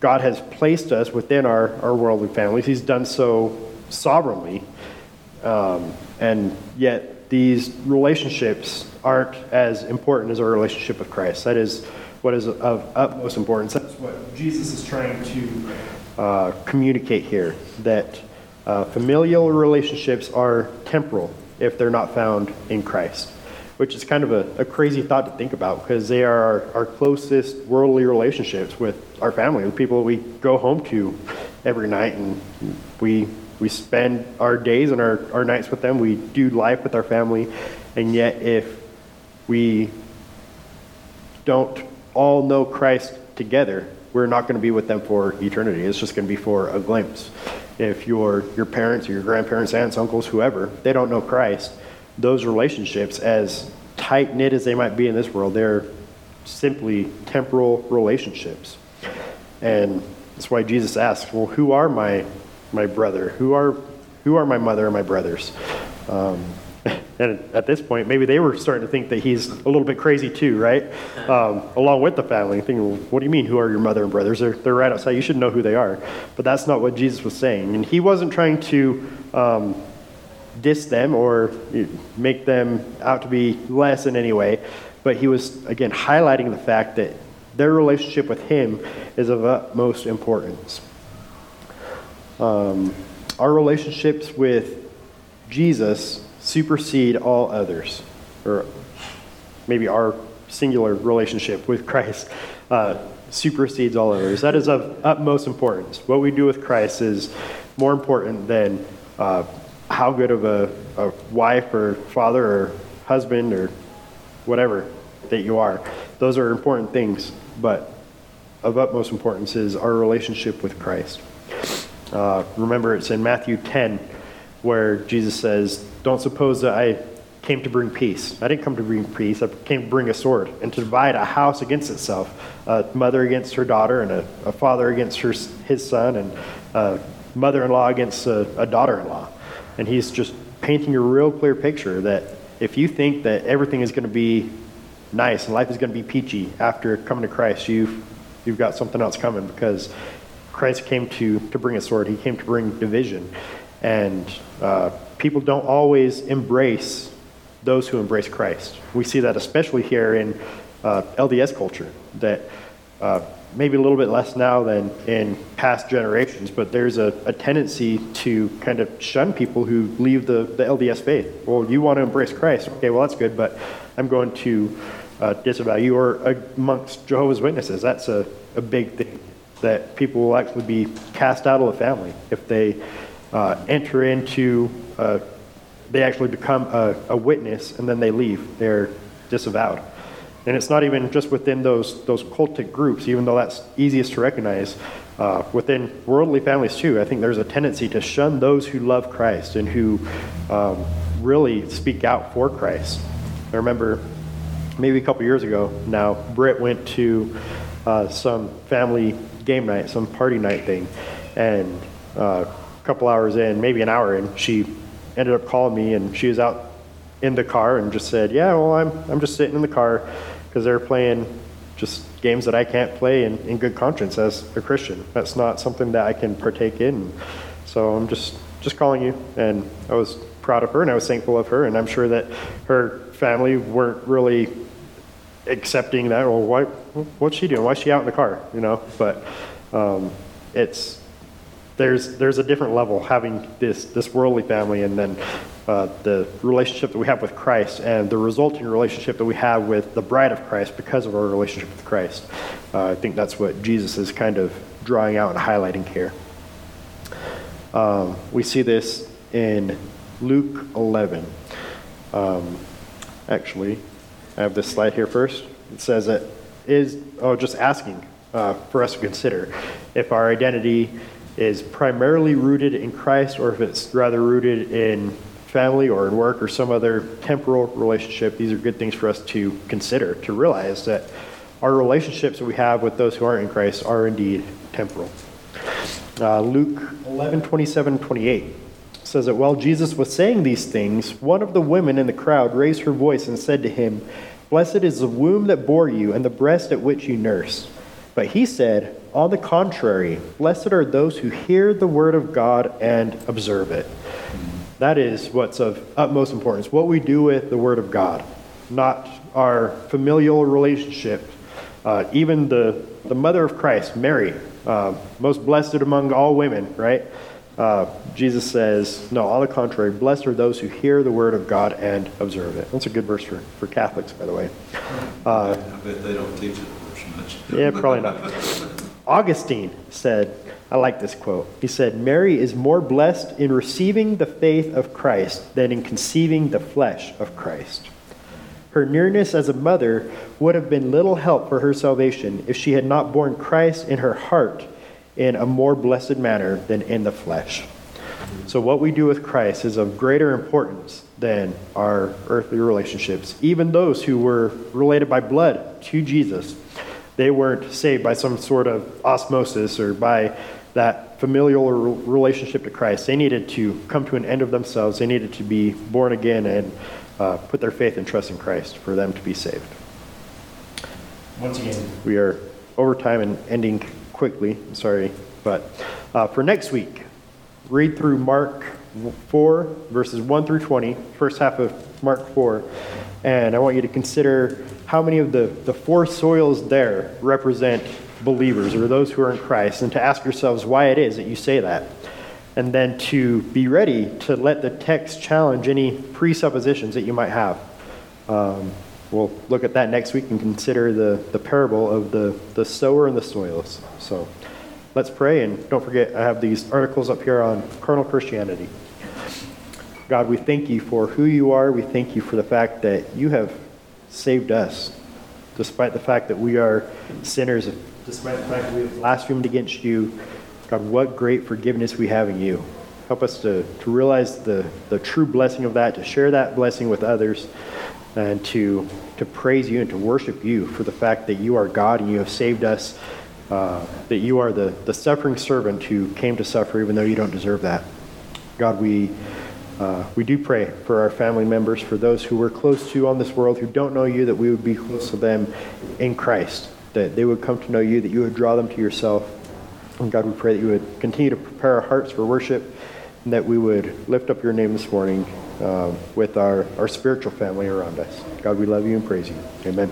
God has placed us within our, our worldly families. He's done so sovereignly. Um, and yet, these relationships aren't as important as our relationship with Christ. That is what is of utmost importance. That's what Jesus is trying to uh, communicate here that uh, familial relationships are temporal if they're not found in Christ which is kind of a, a, crazy thought to think about because they are our, our, closest worldly relationships with our family, the people we go home to every night, and we we spend our days and our, our nights with them. We do life with our family, and yet if we don't all know Christ together, we're not going to be with them for eternity. It's just going to be for a glimpse. If your your parents or your grandparents, aunts, uncles, whoever, they don't know Christ those relationships, as tight knit as they might be in this world, they're simply temporal relationships. And that's why Jesus asks, Well, who are my, my brother? Who are, who are my mother and my brothers? Um, (laughs) and at this point, maybe they were starting to think that he's a little bit crazy too, right? Um, along with the family, thinking, well, what do you mean, who are your mother and brothers? They're, they're right outside. You should know who they are. But that's not what Jesus was saying. And he wasn't trying to um, diss them or make them out to be less in any way, but he was, again, highlighting the fact that their relationship with him is of utmost importance. Um, our relationships with Jesus supersede all others, or maybe our singular relationship with Christ uh, supersedes all others. That is of utmost importance. What we do with Christ is more important than uh, how good of a, a wife or father or husband or whatever that you are. Those are important things, but of utmost importance is our relationship with Christ. Uh, remember, it's in Matthew 10 where Jesus says, Don't suppose that I came to bring peace. I didn't come to bring peace, I came to bring a sword and to divide a house against itself a mother against her daughter, and a, a father against her, his son, and a mother in law against a, a daughter in law. And he's just painting a real clear picture that if you think that everything is going to be nice and life is going to be peachy after coming to Christ, you've, you've got something else coming because Christ came to, to bring a sword, he came to bring division. And uh, people don't always embrace those who embrace Christ. We see that especially here in uh, LDS culture, that uh, maybe a little bit less now than in past generations, but there's a, a, tendency to kind of shun people who leave the, the LDS faith. Well, you want to embrace Christ. Okay, well, that's good, but I'm going to uh, disavow you. Or amongst Jehovah's Witnesses, that's a, a big thing, that people will actually be cast out of the family if they uh, enter into, uh, they actually become a, a witness and then they leave. They're disavowed. And it's not even just within those, those cultic groups, even though that's easiest to recognize. Uh, within worldly families, too, I think there's a tendency to shun those who love Christ and who um, really speak out for Christ. I remember maybe a couple years ago now, Britt went to uh, some family game night, some party night thing, and uh, a couple hours in, maybe an hour in, she ended up calling me, and she was out in the car and just said, "Yeah, well, I'm I'm just sitting in the car because they're playing just games that I can't play in, in good conscience as a Christian. That's not something that I can partake in. So I'm just just calling you." And I was proud of her, and I was thankful of her, and I'm sure that her family weren't really accepting that. Well, why? What's she doing? Why is she out in the car? You know, but um, it's there's there's a different level having this this worldly family and then uh, the relationship that we have with Christ and the resulting relationship that we have with the bride of Christ because of our relationship with Christ. Uh, I think that's what Jesus is kind of drawing out and highlighting here. Um, we see this in Luke 11. Um, actually, I have this slide here first. It says that is oh just asking uh, for us to consider if our identity is primarily rooted in Christ or if it's rather rooted in family or in work or some other temporal relationship. These are good things for us to consider, to realize that our relationships that we have with those who aren't in Christ are indeed temporal. Uh, Luke 11, 27, 28 says that while Jesus was saying these things, one of the women in the crowd raised her voice and said to him, Blessed is the womb that bore you and the breast at which you nursed. But he said, On the contrary, blessed are those who hear the word of God and observe it. That is what's of utmost importance. What we do with the word of God, not our familial relationship. Uh, even the, the mother of Christ, Mary, uh, most blessed among all women, right? Uh, Jesus says, no, on the contrary, blessed are those who hear the word of God and observe it. That's a good verse for, for Catholics, by the way. Uh, I bet they don't teach it much. much. yeah, probably not. (laughs) Augustine said, I like this quote. He said, Mary is more blessed in receiving the faith of Christ than in conceiving the flesh of Christ. Her nearness as a mother would have been little help for her salvation if she had not borne Christ in her heart in a more blessed manner than in the flesh. So, what we do with Christ is of greater importance than our earthly relationships. Even those who were related by blood to Jesus, they weren't saved by some sort of osmosis or by that familial relationship to Christ. They needed to come to an end of themselves, they needed to be born again and uh, put their faith and trust in Christ for them to be saved. Once again, we are over time and ending quickly. Sorry. But uh, for next week, read through Mark 4, verses 1 through 20, first half of Mark 4. And I want you to consider how many of the, the four soils there represent believers or those who are in Christ, and to ask yourselves why it is that you say that. And then to be ready to let the text challenge any presuppositions that you might have. Um, we'll look at that next week and consider the, the parable of the, the sower and the soils. So let's pray, and don't forget, I have these articles up here on carnal Christianity. God, we thank you for who you are. We thank you for the fact that you have saved us, despite the fact that we are sinners, despite the fact that we have blasphemed against you. God, what great forgiveness we have in you. Help us to, to realize the, the true blessing of that, to share that blessing with others, and to, to praise you and to worship you for the fact that you are God and you have saved us, uh, that you are the, the suffering servant who came to suffer even though you don't deserve that. God, we, uh, we do pray for our family members, for those who we're close to on this world who don't know you, that we would be close to them in Christ, that they would come to know you, that you would draw them to yourself. And God, we pray that you would continue to prepare our hearts for worship and that we would lift up your name this morning uh, with our, our spiritual family around us. God, we love you and praise you. Amen.